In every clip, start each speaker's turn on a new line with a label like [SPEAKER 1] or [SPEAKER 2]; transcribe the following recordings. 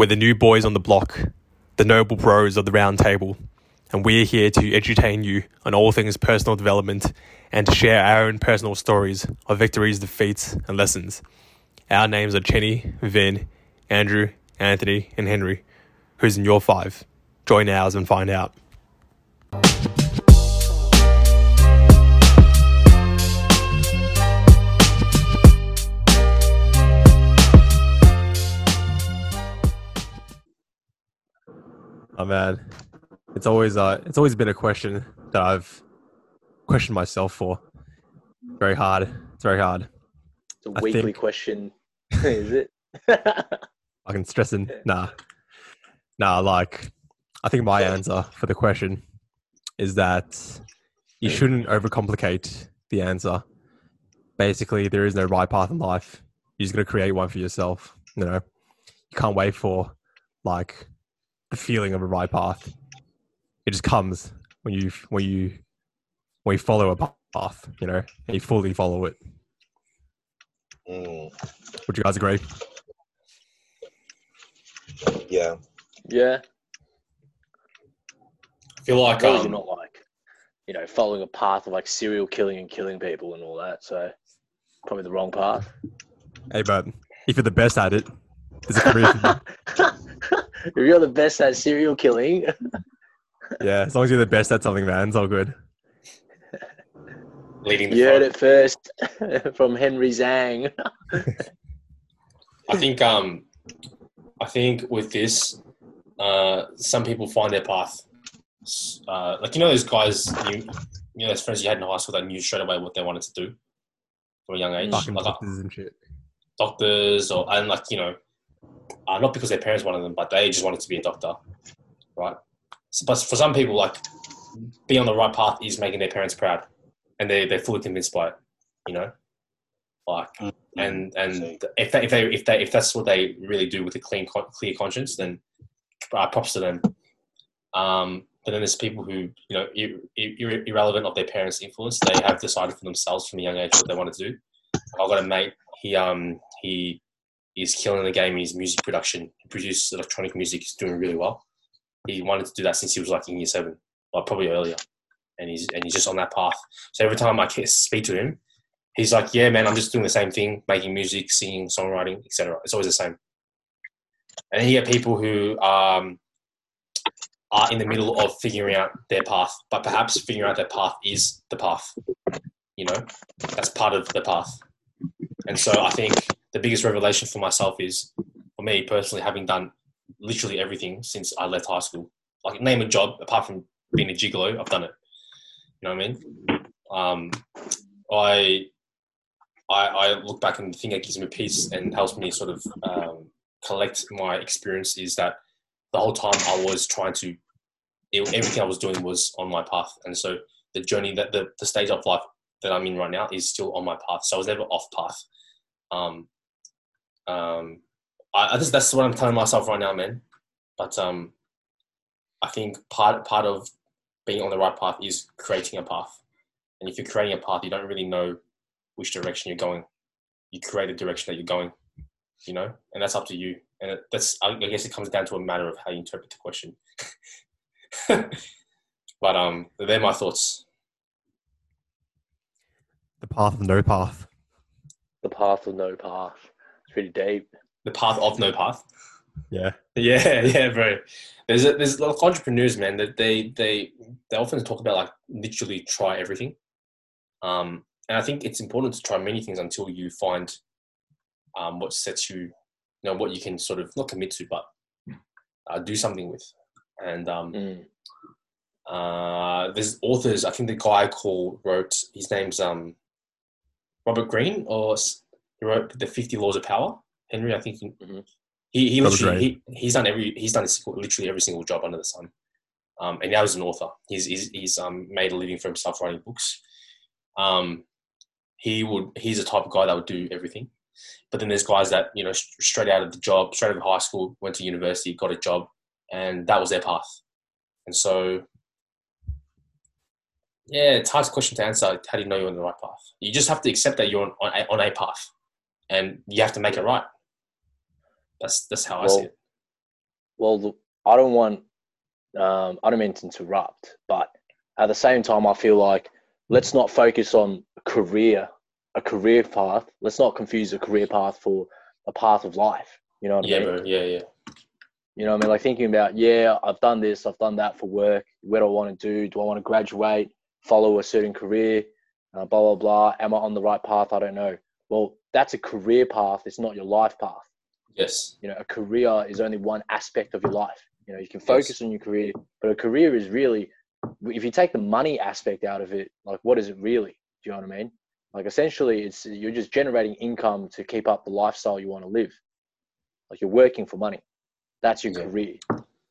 [SPEAKER 1] We're the new boys on the block, the noble bros of the round table, and we're here to edutain you on all things personal development and to share our own personal stories of victories, defeats, and lessons. Our names are Chenny, Vin, Andrew, Anthony, and Henry. Who's in your five? Join ours and find out. Oh man, it's always uh, it's always been a question that I've questioned myself for. Very hard. It's very hard.
[SPEAKER 2] It's a
[SPEAKER 1] I
[SPEAKER 2] weekly
[SPEAKER 1] think-
[SPEAKER 2] question, is it?
[SPEAKER 1] I can stress in. Nah, nah. Like, I think my answer for the question is that you shouldn't overcomplicate the answer. Basically, there is no right path in life. You're just gonna create one for yourself. You know, you can't wait for like the feeling of a right path. It just comes when you when you when you follow a path. You know, and you fully follow it.
[SPEAKER 3] Mm,
[SPEAKER 1] Would you guys agree?
[SPEAKER 3] yeah.
[SPEAKER 2] yeah.
[SPEAKER 4] I feel like
[SPEAKER 2] As long you're
[SPEAKER 4] um,
[SPEAKER 2] not like, you know, following a path of like serial killing and killing people and all that. So probably the wrong path.
[SPEAKER 1] Hey, but if you're the best at it, there's a career you.
[SPEAKER 2] if you're the best at serial killing,
[SPEAKER 1] Yeah, as long as you're the best at something, man, it's all good.
[SPEAKER 4] leading the
[SPEAKER 2] you heard it first from Henry Zhang.
[SPEAKER 4] I think um, I think with this, uh, some people find their path. Uh, like you know those guys, you, you know those friends you had in high school that knew straight away what they wanted to do from a young age, like uh,
[SPEAKER 1] doctors and shit.
[SPEAKER 4] doctors or and like you know, uh, not because their parents wanted them, but they just wanted to be a doctor, right? So, but for some people, like being on the right path is making their parents proud, and they they're fully convinced by it, you know, like and and if they, if they if they if that's what they really do with a clean clear conscience, then uh, props to them. Um, but then there's people who you know ir- ir- irrelevant of their parents' influence, they have decided for themselves from a young age what they want to do. I've got a mate. He um he is killing the game in his music production. He produces electronic music. He's doing really well. He wanted to do that since he was like in year seven, or probably earlier, and he's and he's just on that path. So every time I speak to him, he's like, "Yeah, man, I'm just doing the same thing, making music, singing, songwriting, etc. It's always the same." And then you get people who um, are in the middle of figuring out their path, but perhaps figuring out their path is the path. You know, that's part of the path. And so I think the biggest revelation for myself is, for me personally, having done literally everything since I left high school. Like name a job apart from being a gigolo, I've done it. You know what I mean? Um, I, I I look back and thing that gives me peace and helps me sort of um, collect my experience is that the whole time I was trying to, it, everything I was doing was on my path, and so the journey that the, the stage of life that I'm in right now is still on my path. So I was never off path. Um, um, I, I just that's what I'm telling myself right now, man. But um, I think part part of being on the right path is creating a path. And if you're creating a path, you don't really know which direction you're going. You create the direction that you're going, you know, and that's up to you. And it, that's I I guess it comes down to a matter of how you interpret the question. but um, they're my thoughts.
[SPEAKER 1] The path of no path.
[SPEAKER 2] the path of no path. It's pretty deep.
[SPEAKER 4] The path of no path.
[SPEAKER 1] Yeah.
[SPEAKER 4] Yeah, yeah, bro. There's a, there's a lot of entrepreneurs, man. That they they they often talk about like literally try everything. Um, and I think it's important to try many things until you find um, what sets you, you know, what you can sort of not commit to, but uh, do something with. And um,
[SPEAKER 2] Mm.
[SPEAKER 4] uh, there's authors. I think the guy called wrote his name's um, Robert Greene, or s- he wrote the Fifty Laws of Power. Henry, I think he
[SPEAKER 2] Mhm.
[SPEAKER 4] he, he
[SPEAKER 1] Robert
[SPEAKER 4] literally he, he's done every he's done a single- literally every single job under the sun. Um, and now he's an author. He's he's, he's um, made a living for himself writing books. Um, he would he's the type of guy that would do everything. But then there's guys that you know straight out of the job, straight out of high school, went to university, got a job, and that was their path. And so, yeah, it's a hard question to answer. How do you know you're on the right path? You just have to accept that you're on, on, a, on a path, and you have to make it right. That's that's how I see it.
[SPEAKER 2] well, look, I don't want, um, I don't mean to interrupt, but at the same time, I feel like let's not focus on career, a career path. Let's not confuse a career path for a path of life. You know what
[SPEAKER 4] Yeah,
[SPEAKER 2] I mean?
[SPEAKER 4] bro. Yeah, yeah.
[SPEAKER 2] You know what I mean? Like thinking about, yeah, I've done this, I've done that for work. What do I want to do? Do I want to graduate, follow a certain career, uh, blah, blah, blah. Am I on the right path? I don't know. Well, that's a career path. It's not your life path.
[SPEAKER 4] Yes.
[SPEAKER 2] You know, a career is only one aspect of your life. You know, you can focus on your career, but a career is really, if you take the money aspect out of it, like what is it really? Do you know what I mean? Like essentially, it's you're just generating income to keep up the lifestyle you want to live. Like you're working for money. That's your
[SPEAKER 4] Yeah.
[SPEAKER 2] career.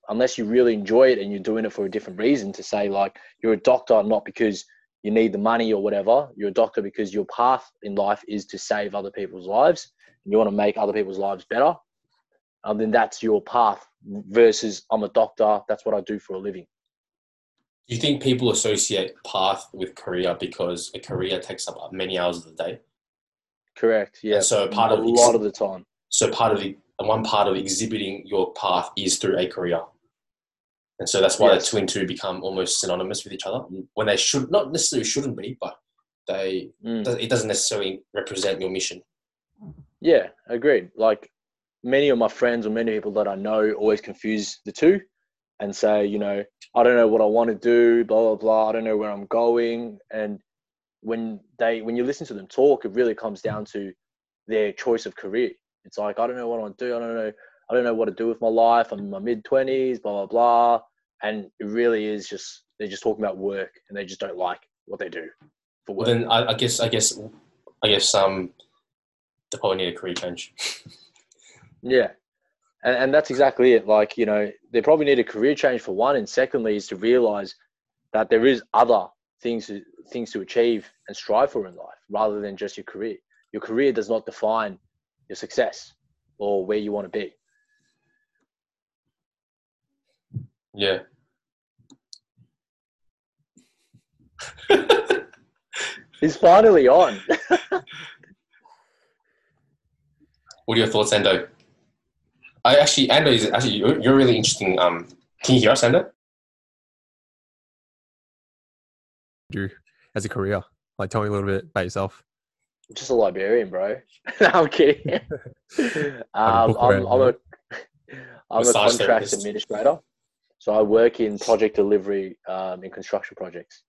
[SPEAKER 2] Unless you really enjoy it and you're doing it for a different reason to say like you're a doctor not because you need the money or whatever. You're a doctor because your path in life is to save other people's lives and you want to make other people's lives better. And then that's your path versus I'm a doctor. That's what I do for a living.
[SPEAKER 4] Do you think people associate path with career because a career takes up many hours of the day?
[SPEAKER 2] Correct. Yeah.
[SPEAKER 4] And so part
[SPEAKER 2] a
[SPEAKER 4] of a
[SPEAKER 2] lot of the time.
[SPEAKER 4] So part of the one part of exhibiting your path is through a career. And so that's why
[SPEAKER 2] Yes.
[SPEAKER 4] the two and two become almost synonymous with each other when they should not necessarily shouldn't be, but they
[SPEAKER 2] Mm.
[SPEAKER 4] it doesn't necessarily represent your mission.
[SPEAKER 2] Yeah, agreed. Like many of my friends or many people that I know always confuse the two and say, you know, I don't know what I want to do, blah blah blah. I don't know where I'm going. And when they when you listen to them talk, it really comes down to their choice of career. It's like I don't know what I want to do. I don't know. I don't know what to do with my life. I'm in my mid twenties, blah blah blah. And it really is just they're just talking about work and they just don't like what they do for
[SPEAKER 4] Well,
[SPEAKER 2] work.
[SPEAKER 4] then I, I guess I guess I guess um they probably need a career change.
[SPEAKER 2] Yeah. And, and that's exactly it. Like, you know, they probably need a career change for one. And secondly, is to realize that there is other things to, things to achieve and strive for in life rather than just your career. Your career does not define your success or where you want to be.
[SPEAKER 4] Yeah.
[SPEAKER 2] He's finally on.
[SPEAKER 4] What are your thoughts, Ando? I actually, Ando is actually you're, you're really interesting. Um, can you hear us, Ando?
[SPEAKER 1] Do as a career? Like, tell me a little bit about yourself.
[SPEAKER 2] I'm just a librarian, bro. no, I'm kidding. um,
[SPEAKER 1] book
[SPEAKER 2] I'm, I'm a, I'm a contract administrator. So I work in project delivery um, in construction projects.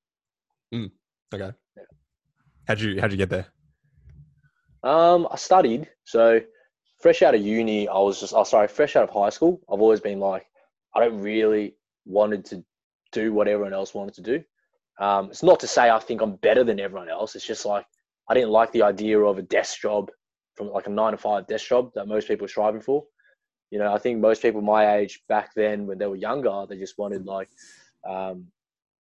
[SPEAKER 1] Okay. How'd you How'd you get there?
[SPEAKER 2] Um, I studied. So fresh out of uni, I was just, oh, sorry, fresh out of high school. I've always been like, I don't really wanted to do what everyone else wanted to do. Um, it's not to say I think I'm better than everyone else. It's just like I didn't like the idea of a desk job from like a nine to five desk job that most people are striving for. You know, I think most people my age back then, when they were younger, they just wanted like, um,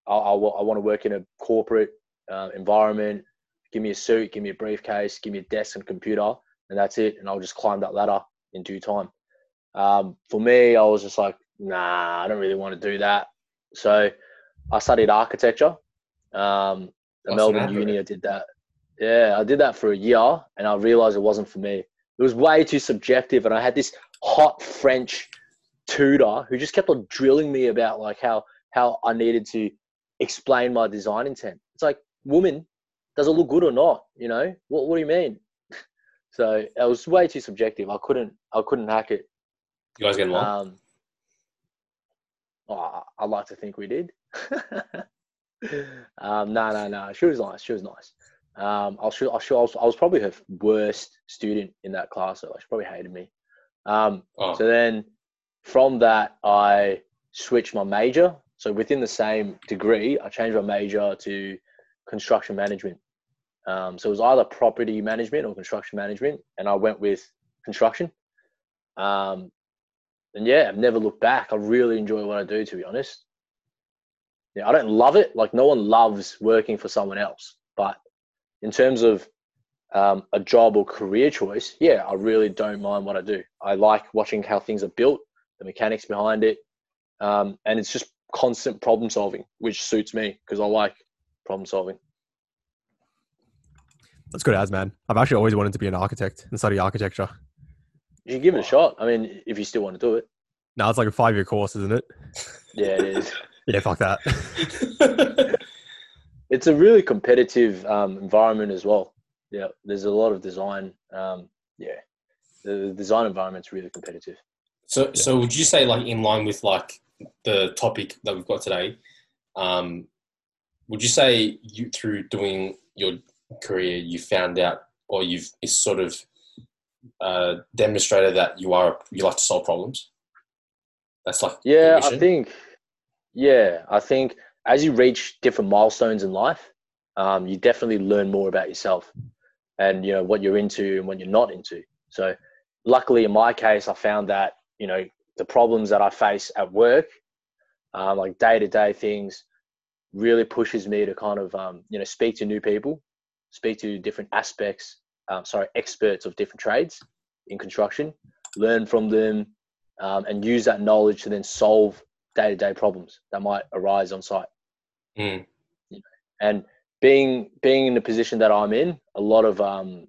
[SPEAKER 2] I, I, wa- I want to work in a corporate uh, environment. Give me a suit, give me a briefcase, give me a desk and computer, and that's it. And I'll just climb that ladder in due time. Um, for me, I was just like, nah, I don't really want to do that. So I studied architecture. Um, the Melbourne Uni, I did that. Yeah, I did that for a year, and I realized it wasn't for me. It was way too subjective, and I had this hot French tutor who just kept on drilling me about like how how I needed to explain my design intent. It's like, woman, does it look good or not? You know, what what do you mean? So it was way too subjective. I couldn't I couldn't hack it.
[SPEAKER 4] You guys getting along?
[SPEAKER 2] Um, oh, I- like to think we did. um, no, no, no. She was nice. She was nice. Um, I was, I was, I was, I was probably her worst student in that class. So she probably hated me. Um,
[SPEAKER 4] oh,
[SPEAKER 2] so then from that, I switched my major. So within the same degree, I changed my major to construction management. Um, so it was either property management or construction management, and I went with construction. Um, and yeah, I've never looked back. I really enjoy what I do, to be honest. Yeah, I don't love it. Like no one loves working for someone else, but in terms of um, a job or career choice, yeah, I really don't mind what I do. I like watching how things are built, the mechanics behind it, um, and it's just constant problem solving, which suits me because I like problem solving.
[SPEAKER 1] That's good as man. I've actually always wanted to be an architect and study architecture.
[SPEAKER 2] You should give it a shot. I mean, if you still want to do it.
[SPEAKER 1] No, it's like a five year course, isn't it?
[SPEAKER 2] Yeah, it is.
[SPEAKER 1] Yeah, fuck that.
[SPEAKER 2] it's a really competitive um, environment as well. Yeah, there's a lot of design. Um, yeah, the, the design environment's really competitive.
[SPEAKER 4] So, so would you say, like, in line with like the topic that we've got today, um, would you say you through doing your career, you found out, or you've sort of uh, demonstrated that you are you like to solve problems? That's like
[SPEAKER 2] Yeah, I think. Yeah, I think as you reach different milestones in life, um, you definitely learn more about yourself, and you know what you're into and what you're not into. So, luckily, in my case, I found that you know the problems that I face at work, um, like day to day things, really pushes me to kind of um, you know speak to new people, speak to different aspects, um, sorry, experts of different trades in construction, learn from them, um, and use that knowledge to then solve day to day problems that might arise on site.
[SPEAKER 4] Mm.
[SPEAKER 2] And being being in the position that I'm in, a lot of um,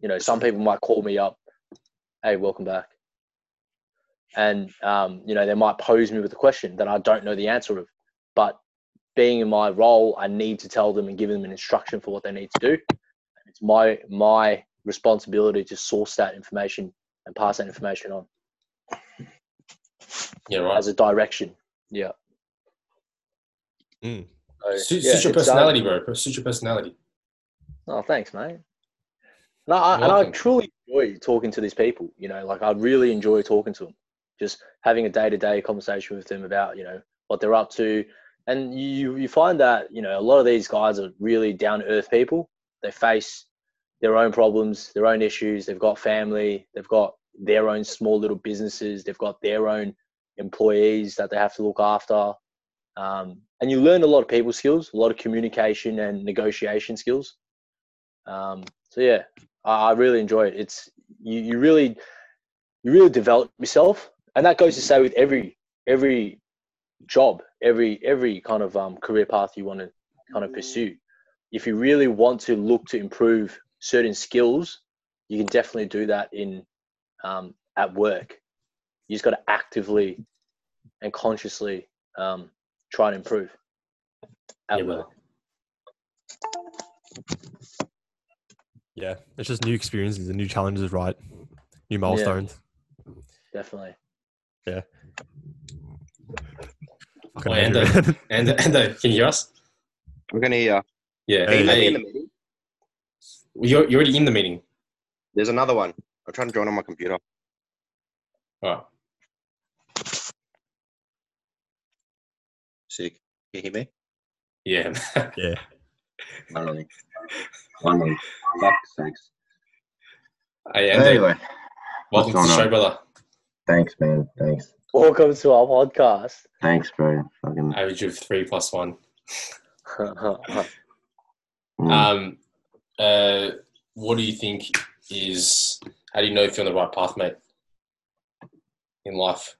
[SPEAKER 2] you know, some people might call me up, "Hey, welcome back," and um, you know, they might pose me with a question that I don't know the answer of, but being in my role, I need to tell them and give them an instruction for what they need to do. It's my my responsibility to source that information and pass that information on
[SPEAKER 4] Yeah, right.
[SPEAKER 2] as a direction. Yeah.
[SPEAKER 1] Mm.
[SPEAKER 2] So,
[SPEAKER 4] Suit,
[SPEAKER 2] yeah,
[SPEAKER 4] your
[SPEAKER 2] um,
[SPEAKER 4] personality, bro. Suit your personality.
[SPEAKER 2] Oh, thanks, mate. No, I, and I truly enjoy talking to these people. You know, like I really enjoy talking to them. Just having a day-to-day conversation with them about you know what they're up to, and you you find that you know a lot of these guys are really down-to-earth people. They face their own problems, their own issues. They've got family. They've got their own small little businesses. They've got their own employees that they have to look after. Um, and you learn a lot of people skills, a lot of communication and negotiation skills. Um, so yeah, I, I really enjoy it. It's you, you really you really develop yourself, and that goes to say with every every job, every every kind of um, career path you want to kind of pursue. If you really want to look to improve certain skills, you can definitely do that in um, at work. You just got to actively and consciously um, try and improve at
[SPEAKER 4] Yeah,
[SPEAKER 2] work.
[SPEAKER 1] Yeah, it's just new experiences and new challenges, right? New milestones.
[SPEAKER 2] Definitely.
[SPEAKER 1] Fucking
[SPEAKER 4] Oh, and,
[SPEAKER 1] amazing, man.
[SPEAKER 4] And and uh, can you hear us?
[SPEAKER 3] I'm gonna hear.
[SPEAKER 4] Yeah.
[SPEAKER 1] Hey.
[SPEAKER 3] Are you
[SPEAKER 4] Hey,
[SPEAKER 3] in the meeting?
[SPEAKER 4] you're, you're already in the meeting.
[SPEAKER 3] There's another one. I'm trying to join on my computer.
[SPEAKER 4] All right.
[SPEAKER 3] Sick. Can you hear me?
[SPEAKER 4] Yeah.
[SPEAKER 1] yeah.
[SPEAKER 3] Finally. Finally. Fuck's sakes.
[SPEAKER 4] hey, Andy,
[SPEAKER 3] Anyway,
[SPEAKER 4] welcome to the show,
[SPEAKER 3] on?
[SPEAKER 4] brother.
[SPEAKER 3] thanks, man. Thanks.
[SPEAKER 2] Welcome to our podcast.
[SPEAKER 3] Thanks, bro. Fucking.
[SPEAKER 4] Average of three plus one.
[SPEAKER 3] mm.
[SPEAKER 4] Um, uh, what do you think is? How do you know if you're on the right path, mate? In life,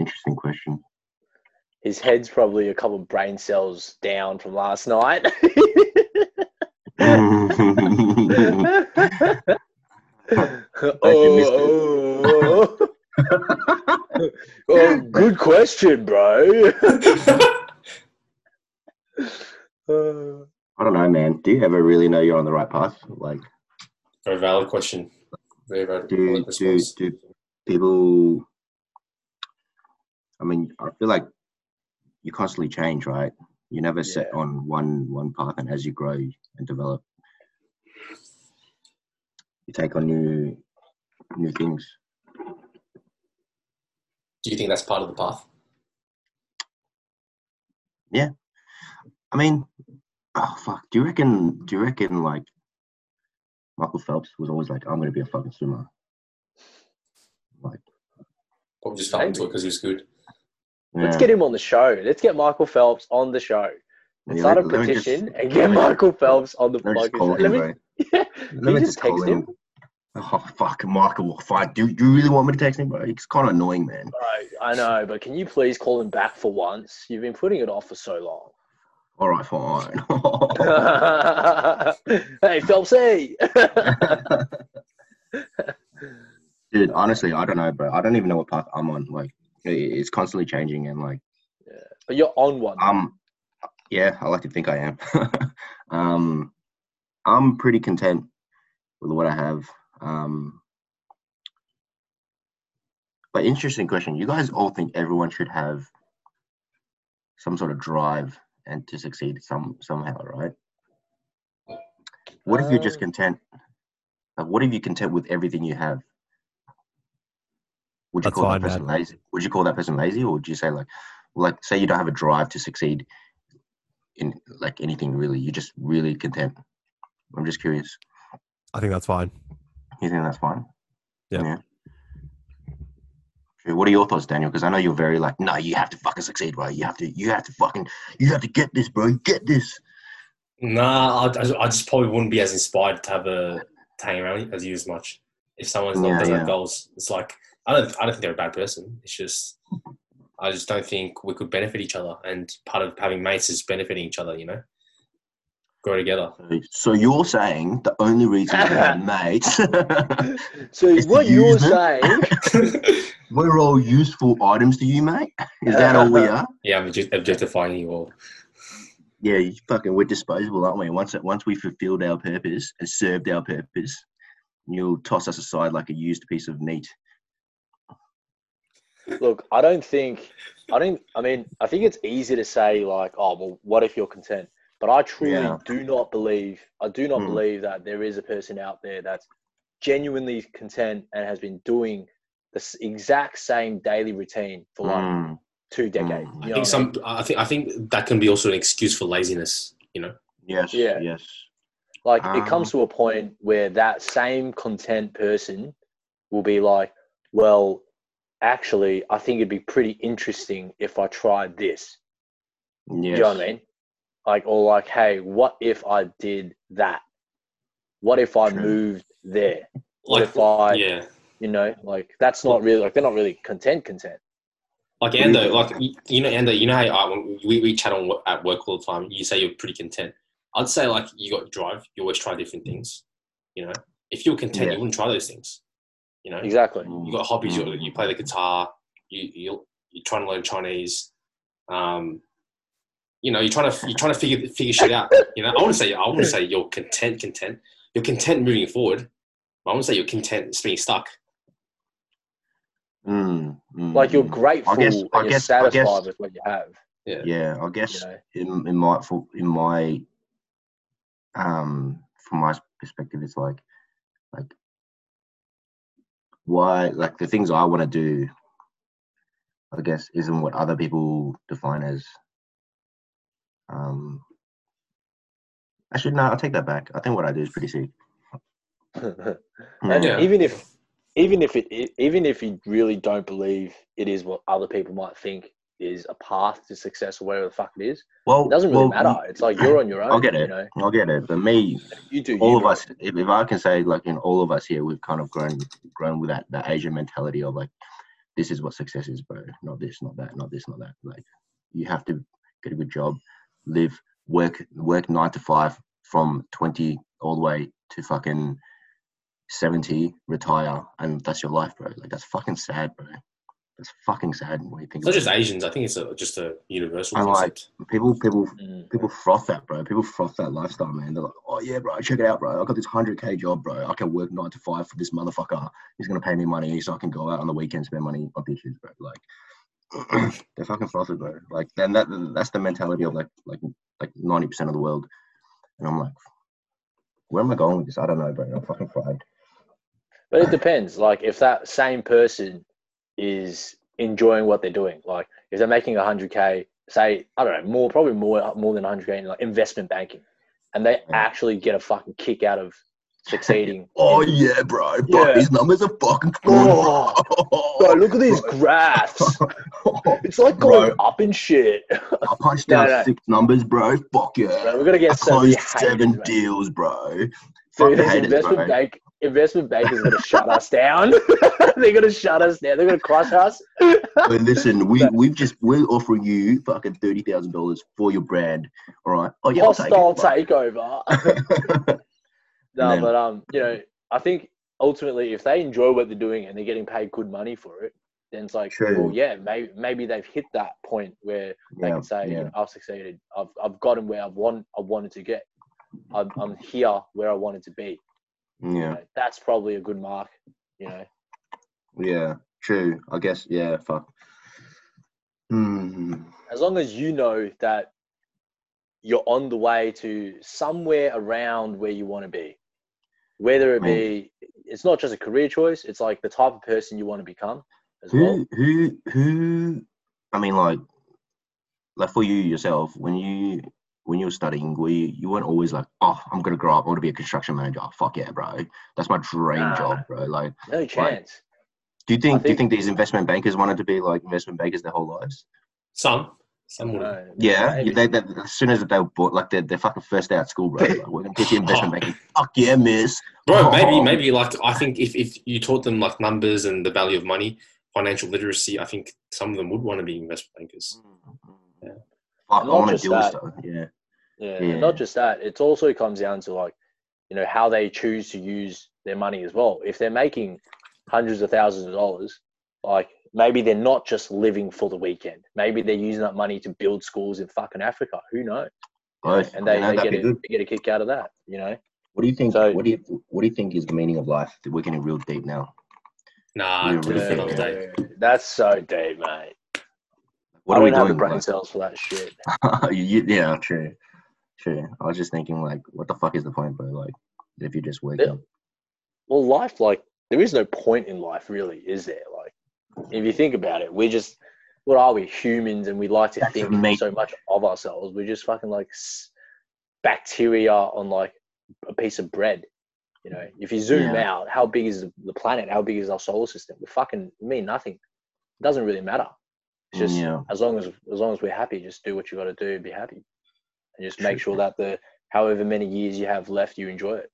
[SPEAKER 3] interesting question.
[SPEAKER 2] His head's probably a couple of brain cells down from last night. oh, oh, oh, good question, bro. Uh,
[SPEAKER 3] I don't know, man. Do you ever really know you're on the right path? Like,
[SPEAKER 4] very valid question. Very valid
[SPEAKER 3] do
[SPEAKER 4] valid
[SPEAKER 3] do
[SPEAKER 4] response.
[SPEAKER 3] do people? I mean, I feel like you constantly change, right? You never set
[SPEAKER 2] Yeah.
[SPEAKER 3] on one one path, and as you grow and develop, you take on new new things.
[SPEAKER 4] Do you think that's part of the path?
[SPEAKER 3] Yeah, I mean, oh fuck. Do you reckon? Do you reckon like Michael Phelps was always like, "I'm gonna be a fucking swimmer"? Like,
[SPEAKER 4] Or just fell into it because he was good?
[SPEAKER 2] Let's get him on the show. Let's get Michael Phelps on the show.
[SPEAKER 3] Yeah,
[SPEAKER 2] start a
[SPEAKER 3] me just-
[SPEAKER 2] petition and get Michael Phelps on the
[SPEAKER 3] Let me just call
[SPEAKER 2] podcast. Let me, yeah,
[SPEAKER 3] Let me
[SPEAKER 2] just
[SPEAKER 3] just
[SPEAKER 2] text
[SPEAKER 3] him.
[SPEAKER 2] him.
[SPEAKER 3] Oh fuck, Michael. Fuck. Do, do you really want me to text him, bro? It's kind of annoying, man.
[SPEAKER 2] Bro, I know, but can you please call him back for once? You've been putting it off for so long.
[SPEAKER 3] All right, fine.
[SPEAKER 2] hey, Phelps, hey.
[SPEAKER 3] Dude, honestly, I don't know, bro. I don't even know what path I'm on. Like, it's constantly changing, and like,
[SPEAKER 2] But you're on one.
[SPEAKER 3] um, yeah, I like to think I am. um, I'm pretty content with what I have. Um, but interesting question. You guys all think everyone should have some sort of drive and to succeed some somehow, right? What if you're just
[SPEAKER 2] Uh,
[SPEAKER 3] content? Like, what if you're content with everything you have? Would you
[SPEAKER 1] That's
[SPEAKER 3] call
[SPEAKER 1] fine,
[SPEAKER 3] that person
[SPEAKER 1] man.
[SPEAKER 3] lazy? Would you call that person lazy, or would you say like, like, say you don't have a drive to succeed in like anything really? You're just really content. I'm just curious.
[SPEAKER 1] I think that's fine.
[SPEAKER 3] You think that's fine?
[SPEAKER 1] Yeah.
[SPEAKER 3] Sure. What are your thoughts, Daniel? Because I know you're very like, no, you have to fucking succeed, bro. You have to, you have to fucking, you have to get this, bro. Get this.
[SPEAKER 4] Nah, I, I just probably wouldn't be as inspired to have a to hang around as you as much. If someone's not
[SPEAKER 3] Yeah,
[SPEAKER 4] doesn't
[SPEAKER 3] yeah.
[SPEAKER 4] have goals, it's like I don't I don't think they're a bad person. It's just I just don't think we could benefit each other, and part of having mates is benefiting each other. You know, grow together.
[SPEAKER 3] So you're saying the only reason we have mates,
[SPEAKER 2] so
[SPEAKER 3] It's
[SPEAKER 2] what
[SPEAKER 3] the
[SPEAKER 2] you're
[SPEAKER 3] usement.
[SPEAKER 2] saying?
[SPEAKER 3] we're all useful items to you, mate. Is that all we are?
[SPEAKER 4] yeah, I'm object- objectifying you all.
[SPEAKER 3] Yeah, you fucking we're disposable, aren't we? Once once we fulfilled our purpose and served our purpose, you'll toss us aside like a used piece of meat.
[SPEAKER 2] Look, I don't think, I don't, I mean, I think it's easy to say, like, oh, well, what if you're content? But I truly
[SPEAKER 3] Yeah.
[SPEAKER 2] do not believe, I do not
[SPEAKER 3] Mm.
[SPEAKER 2] believe that there is a person out there that's genuinely content and has been doing the exact same daily routine for like
[SPEAKER 3] Mm,
[SPEAKER 2] two decades.
[SPEAKER 3] Mm.
[SPEAKER 4] I think
[SPEAKER 2] what I mean?
[SPEAKER 4] some. I think I think that can be also an excuse for laziness. You know.
[SPEAKER 3] yes,
[SPEAKER 2] Yeah.
[SPEAKER 3] yes.
[SPEAKER 2] Like it
[SPEAKER 3] Um,
[SPEAKER 2] comes to a point where that same content person will be like, well, actually, I think it'd be pretty interesting if I tried this.
[SPEAKER 3] Yes.
[SPEAKER 2] Do you know what I mean? Like, or like, hey, what if I did that? What if I
[SPEAKER 3] True.
[SPEAKER 2] moved there? What
[SPEAKER 4] Like
[SPEAKER 2] if I,
[SPEAKER 4] yeah,
[SPEAKER 2] you know, like that's not really like they're not really content content.
[SPEAKER 4] like
[SPEAKER 3] do
[SPEAKER 4] Ando, like you- know, Ando, you know how uh, when we we chat on at work all the time. You say you're pretty content. I'd say like you got drive. You always try different things. You know, if you're content,
[SPEAKER 3] Yeah.
[SPEAKER 4] you wouldn't try those things. You know,
[SPEAKER 2] Exactly.
[SPEAKER 4] you got hobbies. You,
[SPEAKER 3] Mm.
[SPEAKER 4] you play the guitar. You you you're trying to learn Chinese. Um, you know, you're trying to you're trying to figure figure shit out. You know, I want to say I want to say you're content, content. You're content moving forward. But I want to say you're content just being stuck.
[SPEAKER 3] Mm, mm,
[SPEAKER 2] Like you're
[SPEAKER 3] mm.
[SPEAKER 2] grateful
[SPEAKER 3] guess-
[SPEAKER 2] and
[SPEAKER 3] I
[SPEAKER 2] you're
[SPEAKER 3] guess- I
[SPEAKER 2] satisfied
[SPEAKER 3] guess-
[SPEAKER 2] with what you have.
[SPEAKER 4] Yeah.
[SPEAKER 3] Yeah, I guess
[SPEAKER 2] You know?
[SPEAKER 3] in in my for in my um from my perspective, it's like like why like the things I want to do. I guess isn't what other people define as. Um, actually, no, I'll take that back. I think what I do is pretty sick.
[SPEAKER 2] and
[SPEAKER 4] Yeah.
[SPEAKER 2] even if even if it even if you really don't believe it is what other people might think is a path to success or whatever the fuck it is,
[SPEAKER 3] Well,
[SPEAKER 2] it doesn't really
[SPEAKER 3] well,
[SPEAKER 2] matter. It's like you're on your own.
[SPEAKER 3] I'll get
[SPEAKER 2] You
[SPEAKER 3] it.
[SPEAKER 2] know,
[SPEAKER 3] I'll get it. But me,
[SPEAKER 2] you do.
[SPEAKER 3] all
[SPEAKER 2] you,
[SPEAKER 3] of us if, if i can say like in all of us here we've kind of grown grown with that that asian mentality of like this is what success is bro not this not that not this not that like you have to get a good job live work work nine to five from 20 all the way to fucking 70 retire and that's your life bro like that's fucking sad bro that's fucking sad when you think
[SPEAKER 4] It's not just
[SPEAKER 3] it.
[SPEAKER 4] Asians. I think it's a, just a universal
[SPEAKER 3] I like- people people
[SPEAKER 2] Mm.
[SPEAKER 3] people froth that, bro. People froth that lifestyle, man. They're like, oh yeah, bro, check it out, bro. I got this hundred k job, bro. I can work nine to five for this motherfucker. He's gonna pay me money so I can go out on the weekend spend money on bitches, bro. Like, they're fucking frothed, bro. Like, then that that's the mentality of like like like ninety percent of the world. And I'm like, where am I going with this? I don't know, bro. I'm fucking fried.
[SPEAKER 2] But it depends. Like if that same person is enjoying what they're doing, like if they're making hundred k, say I don't know more, probably more more than hundred k in like investment banking, and they
[SPEAKER 3] Yeah.
[SPEAKER 2] actually get a fucking kick out of succeeding.
[SPEAKER 3] Oh
[SPEAKER 2] in-
[SPEAKER 3] yeah, bro.
[SPEAKER 2] Yeah.
[SPEAKER 3] these numbers are fucking oh. good,
[SPEAKER 2] Oh,
[SPEAKER 3] bro.
[SPEAKER 2] Look at these
[SPEAKER 3] Bro.
[SPEAKER 2] graphs. It's like going
[SPEAKER 3] Bro.
[SPEAKER 2] up in shit.
[SPEAKER 3] I punched
[SPEAKER 2] No,
[SPEAKER 3] out
[SPEAKER 2] no.
[SPEAKER 3] six numbers, bro. Fuck yeah.
[SPEAKER 2] Bro, we're gonna get many
[SPEAKER 3] closed seven deals, bro.
[SPEAKER 2] Dude, this
[SPEAKER 3] haters,
[SPEAKER 2] investment
[SPEAKER 3] bro.
[SPEAKER 2] bank, investment bank is gonna shut us down. They're gonna shut us down. They're gonna crush us.
[SPEAKER 3] But listen, we we've just we're offering you fucking thirty thousand dollars for your brand. All right. Oh yeah,
[SPEAKER 2] Hostile takeover. no,
[SPEAKER 3] then-
[SPEAKER 2] but um, you know, I think ultimately, if they enjoy what they're doing and they're getting paid good money for it, then it's like,
[SPEAKER 3] True.
[SPEAKER 2] well, yeah, maybe maybe they've hit that point where they
[SPEAKER 3] Yeah,
[SPEAKER 2] can say, you know, I've succeeded. I've I've gotten where I've want I wanted to get. I'm, I'm here where I wanted to be. You
[SPEAKER 3] yeah,
[SPEAKER 2] know, that's probably a good mark. You know,
[SPEAKER 3] yeah. True. I guess. Yeah. Fuck. Hmm.
[SPEAKER 2] as long as you know that you're on the way to somewhere around where you want to be, whether it be, it's not just a career choice. It's like the type of person you want to become as well.
[SPEAKER 3] Who who who? I mean, like, like for you yourself, when you when you were studying, were you, you weren't always like, oh, I'm gonna grow up, I want to be a construction manager. Oh, fuck yeah, bro. That's my dream
[SPEAKER 2] Nah.
[SPEAKER 3] job, bro. Like,
[SPEAKER 2] No chance.
[SPEAKER 3] do you think, do you
[SPEAKER 2] think-
[SPEAKER 3] think these investment bankers wanted to be like investment bankers their whole lives?
[SPEAKER 4] Some, some would.
[SPEAKER 2] No,
[SPEAKER 3] Yeah,
[SPEAKER 2] maybe.
[SPEAKER 3] they, they, as soon as they were bought, like they're, they're fucking first day at school, bro. Like, we're gonna get you oh. investment banking. Fuck yeah, miss.
[SPEAKER 4] Bro, oh. maybe,
[SPEAKER 3] Oh.
[SPEAKER 4] maybe like I think if, if you taught them like numbers and the value of money, financial literacy, I think some of them would want to be investment bankers. Mm-hmm. Yeah.
[SPEAKER 3] Fuck, I
[SPEAKER 2] Not
[SPEAKER 3] want to
[SPEAKER 2] just
[SPEAKER 3] do
[SPEAKER 2] that.
[SPEAKER 3] stuff. Yeah.
[SPEAKER 2] Yeah,
[SPEAKER 3] Yeah.
[SPEAKER 2] not just that. It also comes down to like, you know, how they choose to use their money as well. If they're making hundreds of thousands of dollars, like maybe they're not just living for the weekend. Maybe they're using that money to build schools in fucking Africa. Who knows?
[SPEAKER 3] Both.
[SPEAKER 2] And they,
[SPEAKER 3] know,
[SPEAKER 2] they get a, they get a kick out of that. You know.
[SPEAKER 3] What do you think?
[SPEAKER 2] So-
[SPEAKER 3] what do you What do you think is the meaning of life? We're getting real deep now.
[SPEAKER 4] Nah,
[SPEAKER 3] Yeah,
[SPEAKER 4] to
[SPEAKER 3] really
[SPEAKER 4] for another
[SPEAKER 3] think-
[SPEAKER 4] day.
[SPEAKER 2] that's so deep, mate.
[SPEAKER 3] What
[SPEAKER 2] I
[SPEAKER 3] are we
[SPEAKER 2] don't have the
[SPEAKER 3] doing?
[SPEAKER 2] brain
[SPEAKER 3] like-
[SPEAKER 2] cells for that shit.
[SPEAKER 3] You- yeah, true, true. I was just thinking, like, what the fuck is the point, bro? Like, if you're just working.
[SPEAKER 2] Yeah. Well, life, like, there is no point in life, really, is there? Like, if you think about it, we're just, what are we? Humans, and we like to
[SPEAKER 3] That's
[SPEAKER 2] think
[SPEAKER 3] amazing.
[SPEAKER 2] so much of ourselves. We're just fucking like s- bacteria on like a piece of bread. You know, if you zoom
[SPEAKER 3] Yeah.
[SPEAKER 2] out, how big is the- the planet? How big is our solar system? We fucking mean nothing. It doesn't really matter. It's just
[SPEAKER 3] Yeah.
[SPEAKER 2] as long as as long as we're happy, just do what you got to do, be happy, and just make sure that the however many years you have left, you enjoy it.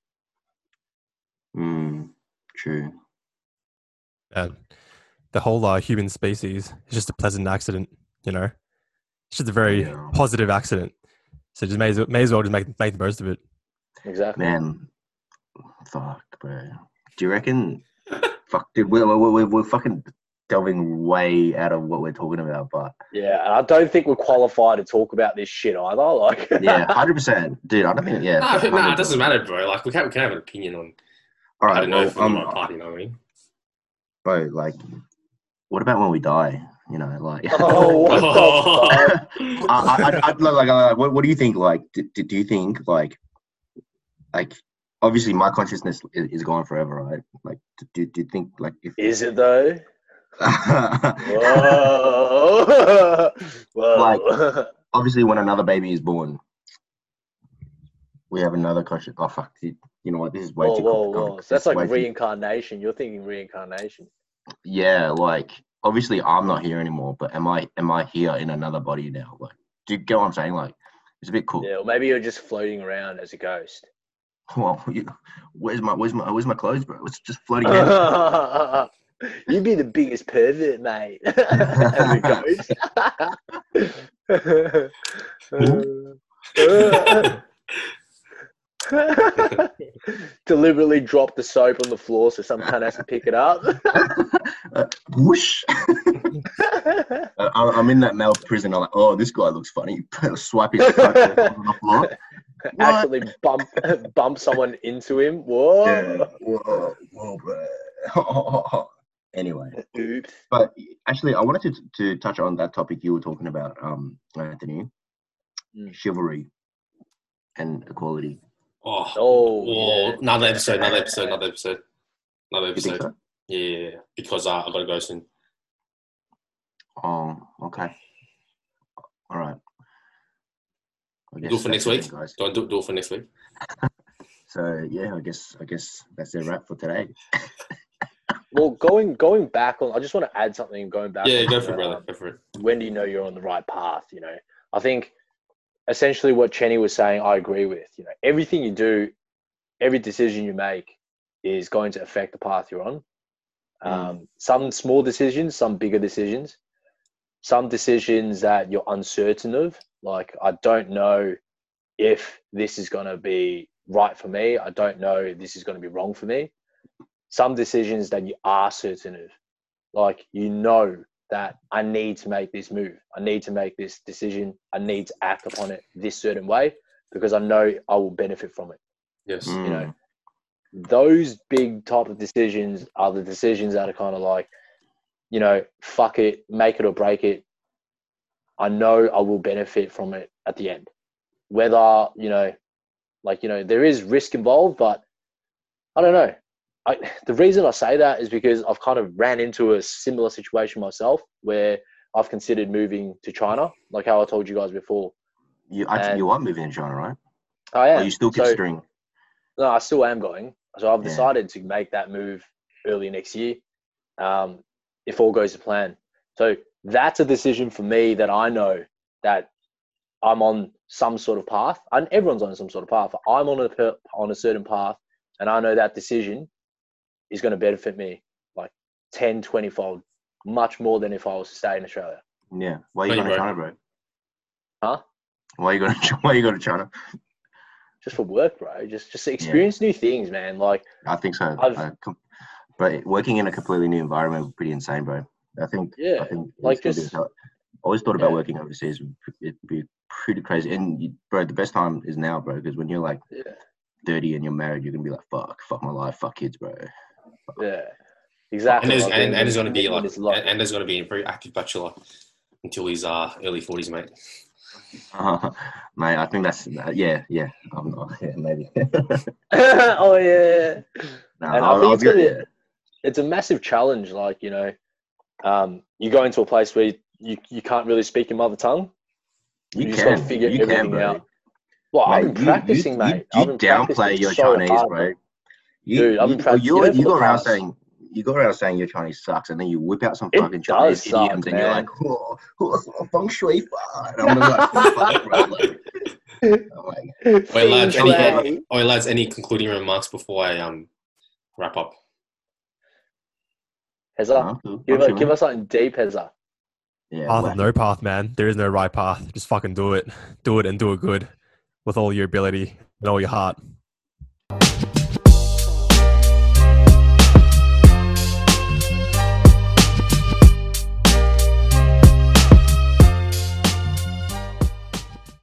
[SPEAKER 3] Mm, true.
[SPEAKER 1] And the whole uh, human species is just a pleasant accident, you know? It's just a very
[SPEAKER 3] Yeah.
[SPEAKER 1] positive accident. So just may as well, may as well just make, make the most of it.
[SPEAKER 2] Exactly.
[SPEAKER 3] Man, fuck, bro. Do you reckon? fuck, dude, we're, we're, we're, we're fucking delving way out of what we're talking about, but
[SPEAKER 2] Yeah, and I don't think we're qualified to talk about this shit either. Like,
[SPEAKER 3] yeah, hundred percent, dude. I don't think. Yeah,
[SPEAKER 4] Nah, nah, it doesn't matter, bro. Like we can, we can have an opinion on.
[SPEAKER 3] All right, I
[SPEAKER 4] don't know if I'm the
[SPEAKER 3] um,
[SPEAKER 4] party. You know what I mean?
[SPEAKER 3] bro, like, what about when we die? You know, like.
[SPEAKER 2] oh, what the?
[SPEAKER 3] I, I, I, like, uh, what, what do you think? Like, do, do do you think like, like, obviously my consciousness is, is gone forever, right? Like, do, do you think like if
[SPEAKER 2] Is it though?
[SPEAKER 3] like,
[SPEAKER 2] Whoa. Whoa.
[SPEAKER 3] obviously when another baby is born, we have another conscious. Oh fuck, you, know what? This is way
[SPEAKER 2] whoa,
[SPEAKER 3] too.
[SPEAKER 2] whoa, whoa. So that's like
[SPEAKER 3] way too-
[SPEAKER 2] reincarnation. You're thinking reincarnation.
[SPEAKER 3] Yeah, like obviously I'm not here anymore, but am I? Am I here in another body now? Like, do you get what I'm saying? Like, it's a bit cool.
[SPEAKER 2] Yeah, or maybe you're just floating around as a ghost.
[SPEAKER 3] Well, you, where's my where's my where's my clothes, bro? It's just floating.
[SPEAKER 2] You'd be the biggest pervert, mate. as a ghost. Deliberately drop the soap on the floor so some cunt has to pick it up.
[SPEAKER 3] Uh, whoosh. Uh, I- I'm in that male prison. I'm like, oh, this guy looks funny. Swipe his cock on the floor.
[SPEAKER 2] Actually bump bump someone into him. Whoa.
[SPEAKER 3] Yeah. Whoa, whoa, bro. Anyway,
[SPEAKER 2] Oops.
[SPEAKER 3] but actually, I wanted to, to touch on that topic you were talking about, um, Anthony.
[SPEAKER 2] Mm.
[SPEAKER 3] Chivalry and equality.
[SPEAKER 4] Oh,
[SPEAKER 2] Oh,
[SPEAKER 4] oh,
[SPEAKER 2] yeah.
[SPEAKER 4] another episode, another episode, another episode, another episode.
[SPEAKER 3] so?
[SPEAKER 4] Yeah, yeah, yeah. because uh, I gotta go soon.
[SPEAKER 3] Oh, okay. All right.
[SPEAKER 4] Do it for next week.
[SPEAKER 3] then, guys.
[SPEAKER 4] Do, do, do it for next week.
[SPEAKER 3] So yeah, I guess I guess that's a wrap for today.
[SPEAKER 2] Well, going going back on, I just want to add something. Going back,
[SPEAKER 4] Yeah,
[SPEAKER 2] on,
[SPEAKER 4] go for it, brother. Go for it.
[SPEAKER 2] when do you know you're on the right path? You know, I think essentially what Chenny was saying, I agree with. You know, everything you do, every decision you make is going to affect the path you're on.
[SPEAKER 3] Mm.
[SPEAKER 2] Um, some small decisions, some bigger decisions, some decisions that you're uncertain of. Like, I don't know if this is going to be right for me. I don't know if this is going to be wrong for me. Some decisions that you are certain of. Like you know that I need to make this move. I need to make this decision. I need to act upon it this certain way because I know I will benefit from it.
[SPEAKER 4] Yes.
[SPEAKER 3] Mm.
[SPEAKER 2] You know, those big type of decisions are the decisions that are kind of like, you know, fuck it, make it or break it. I know I will benefit from it at the end. Whether, you know, like, you know, there is risk involved, but I don't know. I, the reason I say that is because I've kind of ran into a similar situation myself where I've considered moving to China, like how I told you guys before.
[SPEAKER 3] You actually
[SPEAKER 2] And-
[SPEAKER 3] you are moving to China, right?
[SPEAKER 2] I am.
[SPEAKER 3] are you still
[SPEAKER 2] So-
[SPEAKER 3] considering?
[SPEAKER 2] No, I still am going. So I've
[SPEAKER 3] Yeah.
[SPEAKER 2] decided to make that move early next year, um, if all goes to plan. So that's a decision for me that I know that I'm on some sort of path, and everyone's on some sort of path. I'm on a on a certain path, and I know that decision is going to benefit me like 10, 20 fold, much more than if I was to stay in Australia.
[SPEAKER 3] Yeah. Why are you going to. China, bro?
[SPEAKER 2] Huh?
[SPEAKER 3] Why are you going to Why are you going to China?
[SPEAKER 2] Just for work, bro. Just just experience new things, man. Like
[SPEAKER 3] I think so.
[SPEAKER 2] I've-
[SPEAKER 3] I com- but working in a completely new environment would be pretty insane, bro. I think.
[SPEAKER 2] Yeah,
[SPEAKER 3] I think
[SPEAKER 2] like
[SPEAKER 3] it's
[SPEAKER 2] just-
[SPEAKER 3] so- always thought about
[SPEAKER 2] Yeah.
[SPEAKER 3] working overseas. It'd be pretty crazy. And you, bro, the best time is now, bro. Because when you're like
[SPEAKER 2] yeah,
[SPEAKER 3] 30 and you're married, you're gonna be like, fuck, fuck my life, fuck kids, bro.
[SPEAKER 2] Yeah, exactly.
[SPEAKER 4] And there's and, and there's going to be like and, and there's going to be a very active bachelor until his uh early forties, mate.
[SPEAKER 3] Uh, mate, I think that's uh, yeah, yeah. I'm not, yeah, maybe.
[SPEAKER 2] oh yeah.
[SPEAKER 3] no,
[SPEAKER 2] And I
[SPEAKER 3] I'll-
[SPEAKER 2] think
[SPEAKER 3] I'll
[SPEAKER 2] it's
[SPEAKER 3] get-
[SPEAKER 2] gonna be- It's a massive challenge. Like you know, um, you go into a place where you, you can't really speak your mother tongue.
[SPEAKER 3] You,
[SPEAKER 2] you just gotta
[SPEAKER 3] can,
[SPEAKER 2] figure
[SPEAKER 3] you
[SPEAKER 2] everything
[SPEAKER 3] bro.
[SPEAKER 2] out. Well, I've been
[SPEAKER 3] you-
[SPEAKER 2] practicing,
[SPEAKER 3] you,
[SPEAKER 2] mate.
[SPEAKER 3] You,
[SPEAKER 2] I've
[SPEAKER 3] you downplay your
[SPEAKER 2] so
[SPEAKER 3] Chinese,
[SPEAKER 2] hard,
[SPEAKER 3] bro. You,
[SPEAKER 2] Dude, I've been
[SPEAKER 3] you,
[SPEAKER 2] practicing
[SPEAKER 3] you,
[SPEAKER 2] it
[SPEAKER 3] you go around saying you go around saying your Chinese sucks, and then you whip out some
[SPEAKER 2] It
[SPEAKER 3] fucking Chinese
[SPEAKER 2] suck,
[SPEAKER 3] idioms, and you're like, oh, oh, feng shui, fa," and I'm like, fuck. Like, I'm like,
[SPEAKER 4] Wait, lads, any,
[SPEAKER 2] shui.
[SPEAKER 4] oh, lads, any concluding remarks before I um wrap up?
[SPEAKER 2] Hezza,
[SPEAKER 3] "Huh?
[SPEAKER 2] Give,
[SPEAKER 3] Okay,
[SPEAKER 2] us, give
[SPEAKER 3] man."
[SPEAKER 2] us something deep, Hezza.
[SPEAKER 3] yeah,
[SPEAKER 1] Path of no path, man. There is no right path. Just fucking do it. Do it and do it good with all your ability and all your heart.